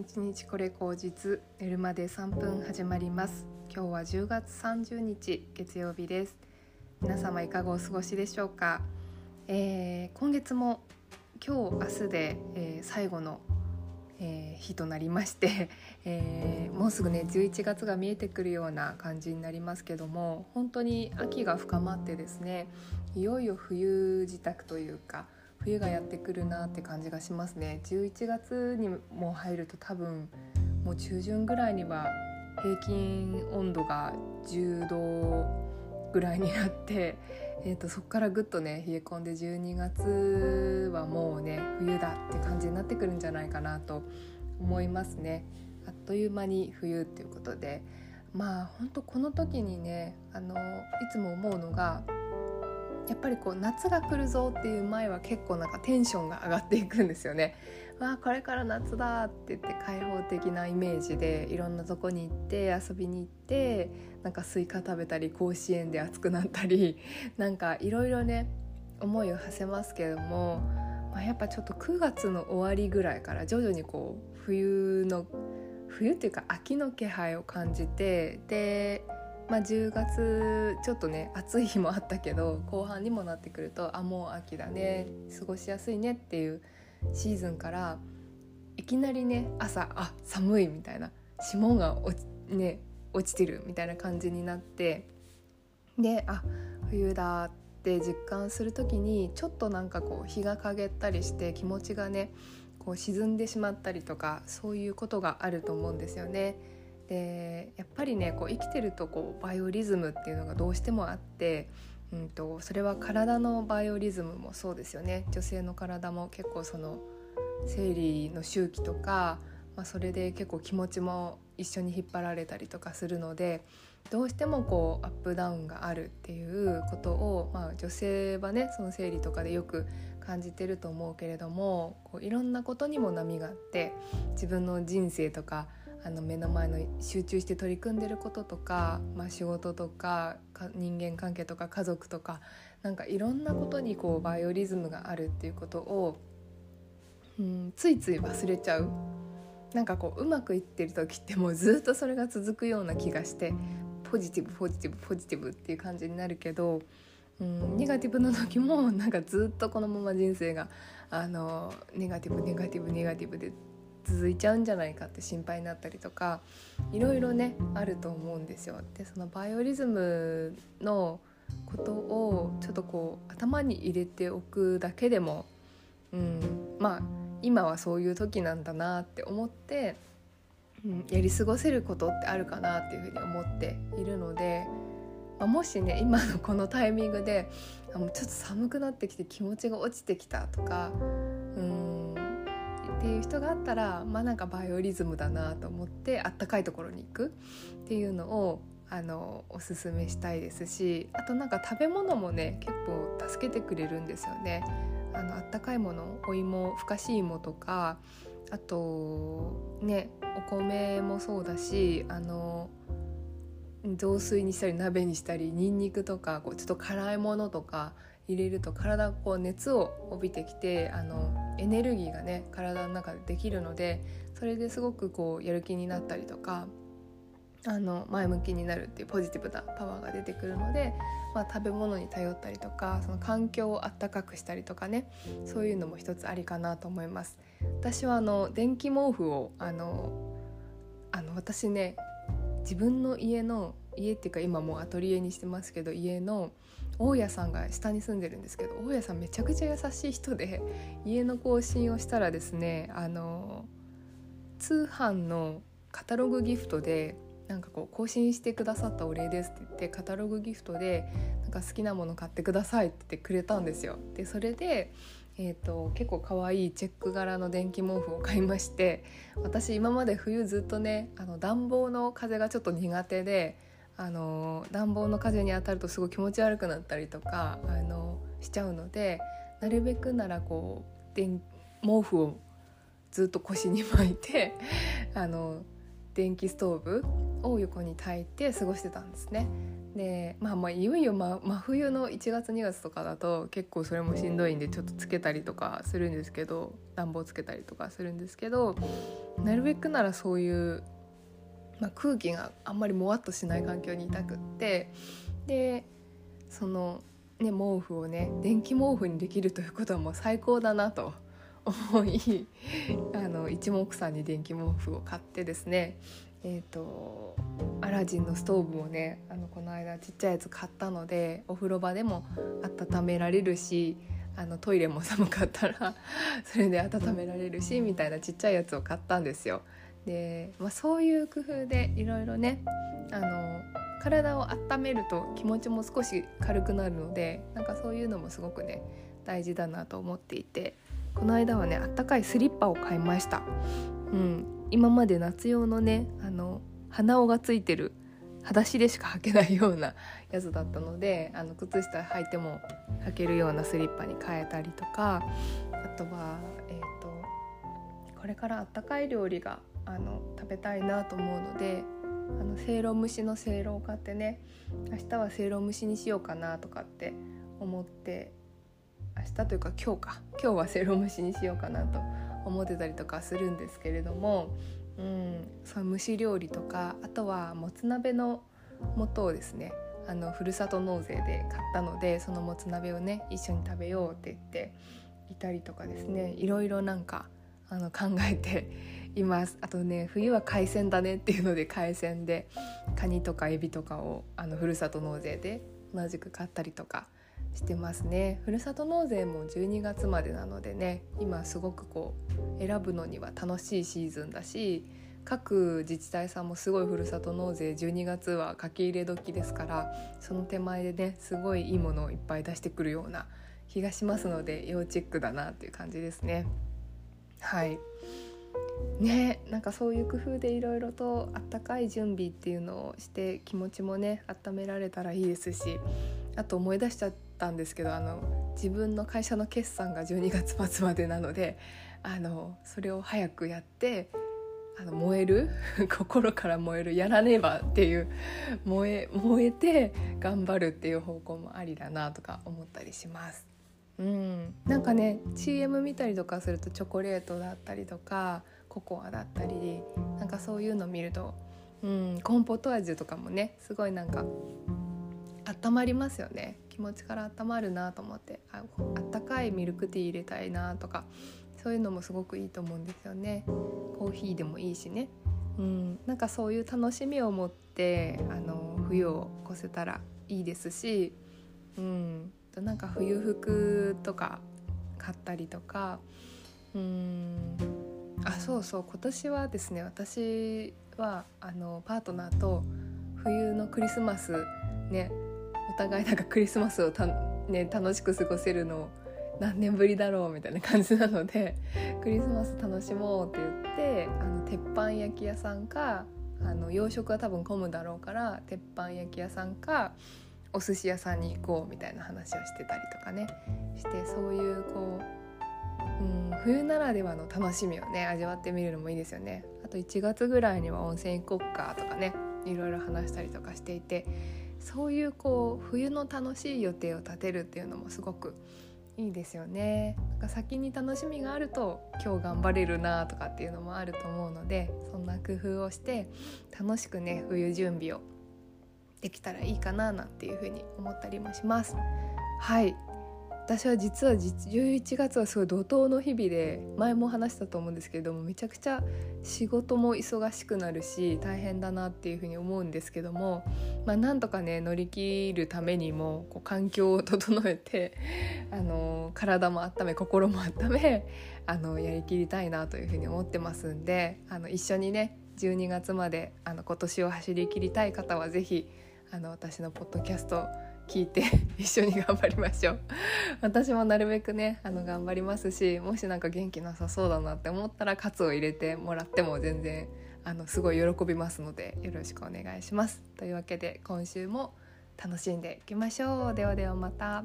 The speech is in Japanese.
一日これ口実寝るまで3分始まります。今日は10月30日月曜日です。皆様いかがお過ごしでしょうか、えー、今月も今日明日で、えー、最後の、えー、日となりまして、えもうすぐね11月が見えてくるような感じになりますけども本当に秋が深まってですねいよいよ冬支度というか冬がやってくるなって感じがしますね11月にも入ると多分もう中旬ぐらいには平均温度が10度ぐらいになって、えーと、そこからぐっとね冷え込んで12月はもうね冬だって感じになってくるんじゃないかなと思いますね。あっという間に冬っていうことでまあ本当この時にねあのいつも思うのがやっぱりこう夏が来るぞっていう前は結構なんかテンションが上がっていくんですよね。わあこれから夏だって言って開放的なイメージでいろんなとこに行って遊びに行ってなんかスイカ食べたり甲子園で暑くなったり なんかいろいろね思いを馳せますけども、まあ、やっぱちょっと9月の終わりぐらいから徐々にこう冬の冬っていうか秋の気配を感じてでまあ、10月ちょっとね暑い日もあったけど後半にもなってくるとあもう秋だね過ごしやすいねっていうシーズンからいきなりね朝あ寒いみたいな霜が落ち,、ね、落ちてるみたいな感じになってであ冬だって実感する時にちょっとなんかこう日が陰ったりして気持ちがねこう沈んでしまったりとかそういうことがあると思うんですよね。でやっぱりねこう生きてるとこうバイオリズムっていうのがどうしてもあって、うんと、それは体のバイオリズムもそうですよね。女性の体も結構その生理の周期とか、まあ、それで結構気持ちも一緒に引っ張られたりとかするのでどうしてもこうアップダウンがあるっていうことを、まあ、女性はねその生理とかでよく感じてると思うけれどもこういろんなことにも波があって自分の人生とかあの目の前の集中して取り組んでることとか、まあ、仕事とか人間関係とか家族とかなんかいろんなことにこうバイオリズムがあるっていうことを、うん、ついつい忘れちゃう。なんかこううまくいってる時ってもうずっとそれが続くような気がしてポジティブポジティブポジティブっていう感じになるけど、うん、ネガティブな時もなんかずっとこのまま人生があのネガティブネガティブネガティブで続いちゃうんじゃないかって心配になったりとかいろいろねあると思うんですよ。でそのバイオリズムのことをちょっとこう頭に入れておくだけでも、うん、まあ今はそういう時なんだなって思って、うん、やり過ごせることってあるかなっていうふうに思っているので、まあ、もしね今のこのタイミングであもうちょっと寒くなってきて気持ちが落ちてきたとか、うんっていう人があったらまあなんかバイオリズムだなと思ってあったかいところに行くっていうのをあのおすすめしたいですしあとなんか食べ物もね結構助けてくれるんですよね。あのあったかいものお芋ふかし芋とかあとねお米もそうだしあの雑炊にしたり鍋にしたりにんにくとかこうちょっと辛いものとか入れると体こう熱を帯びてきてあのエネルギーがね体の中でできるのでそれですごくこうやる気になったりとかあの前向きになるっていうポジティブなパワーが出てくるので、まあ、食べ物に頼ったりとかその環境をあったかくしたりとかねそういうのも一つありかなと思います。私はあの電気毛布をあのあの私ね自分の家の家っていうか今もうアトリエにしてますけど家の大家さんが下に住んでるんですけど大家さんめちゃくちゃ優しい人で 家の更新をしたらですねあの通販のカタログギフトでなんかこう更新してくださったお礼ですって言ってカタログギフトでなんか好きなもの買ってくださいって言ってくれたんですよ。でそれでえーと、結構可愛いチェック柄の電気毛布を買いまして私今まで冬ずっとねあの暖房の風がちょっと苦手であの暖房の風に当たるとすごい気持ち悪くなったりとかあのしちゃうのでなるべくならこう電毛布をずっと腰に巻いてあの電気ストーブを横に焚いて過ごしてたんですね。でまあまあいよいよ、ま、真冬の1月2月とかだと結構それもしんどいんでちょっとつけたりとかするんですけど暖房つけたりとかするんですけどなるべくならそういう、まあ、空気があんまりもわっとしない環境にいたくってでその、ね、毛布をね電気毛布にできるということはもう最高だなと思い あの一目散に電気毛布を買ってですねえーと、アラジンのストーブもねあのこの間ちっちゃいやつ買ったのでお風呂場でも温められるしあのトイレも寒かったらそれで温められるしみたいなちっちゃいやつを買ったんですよ。で、まあ、そういう工夫でいろいろねあの体を温めると気持ちも少し軽くなるのでなんかそういうのもすごくね大事だなと思っていてこの間はねあったかいスリッパを買いました。うん、今まで夏用のねあの鼻緒がついてる裸足でしか履けないようなやつだったのであの靴下履いても履けるようなスリッパに変えたりとかあとは、えーと、これからあったかい料理があの食べたいなと思うのであのせいろ蒸しのせいろを買ってね明日はせいろ蒸しにしようかなとかって思って明日というか今日か。今日はせいろ蒸しにしようかなと思ってたりとかするんですけれども、うん、その蒸し料理とかあとはもつ鍋の素をですねあのふるさと納税で買ったのでそのもつ鍋をね一緒に食べようって言っていたりとかですねいろいろなんかあの考えています。あとね冬は海鮮だねっていうので海鮮でカニとかエビとかをあのふるさと納税で同じく買ったりとかしてますね。ふるさと納税も12月までなのでね今すごくこう選ぶのには楽しいシーズンだし各自治体さんもすごいふるさと納税12月は書き入れ時ですからその手前でねすごいいいものをいっぱい出してくるような気がしますので要チェックだなっていう感じですね。はい。ねなんかそういう工夫でいろいろとあったかい準備っていうのをして気持ちもね温められたらいいですしあと思い出しちゃったんですけどあの自分の会社の決算が12月末までなのであのそれを早くやってあの燃える？心から燃えるやらねばっていう燃え燃えて頑張るっていう方向もありだなとか思ったりします。うん、なんかね CM 見たりとかするとチョコレートだったりとかココアだったりなんかそういうの見ると、うん、コンポト味とかもねすごいなんか温まりますよね。気持ちから温まるなと思ってああったかいミルクティー入れたいなとかそういうのもすごくいいと思うんですよね。コーヒーでもいいしね。うんなんかそういう楽しみを持ってあの冬を越せたらいいですしうんなんか冬服とか買ったりとかうんあそうそう。今年はですね私はあのパートナーと冬のクリスマスねお互いなんかクリスマスをた、ね、楽しく過ごせるの何年ぶりだろうみたいな感じなので クリスマス楽しもうって言ってあの鉄板焼き屋さんかあの洋食は多分混むだろうから鉄板焼き屋さんかお寿司屋さんに行こうみたいな話をしてたりとかねしてそういうこう、うん、冬ならではの楽しみをね味わってみるのもいいですよね。あと1月ぐらいには温泉行こっかとかねいろいろ話したりとかしていてそういうこう冬の楽しい予定を立てるっていうのもすごくいいですよねなんか先に楽しみがあると今日頑張れるなとかっていうのもあると思うのでそんな工夫をして楽しくね冬準備をできたらいいかななんていうふうに思ったりもします。はい私は実は11月はすごい怒涛の日々で前も話したと思うんですけれどもめちゃくちゃ仕事も忙しくなるし大変だなっていうふうに思うんですけども、まあ、なんとかね乗り切るためにもこう環境を整えて あの体も温め心も温めあのやりきりたいなというふうに思ってますんであの一緒にね12月まであの今年を走りきりたい方は是非あの私のポッドキャスト聞いて 一緒に頑張りましょう。私もなるべくねあの頑張りますしもし何か元気なさそうだなって思ったらカツを入れてもらっても全然あのすごい喜びますのでよろしくお願いします。というわけで今週も楽しんでいきましょう。ではではまた。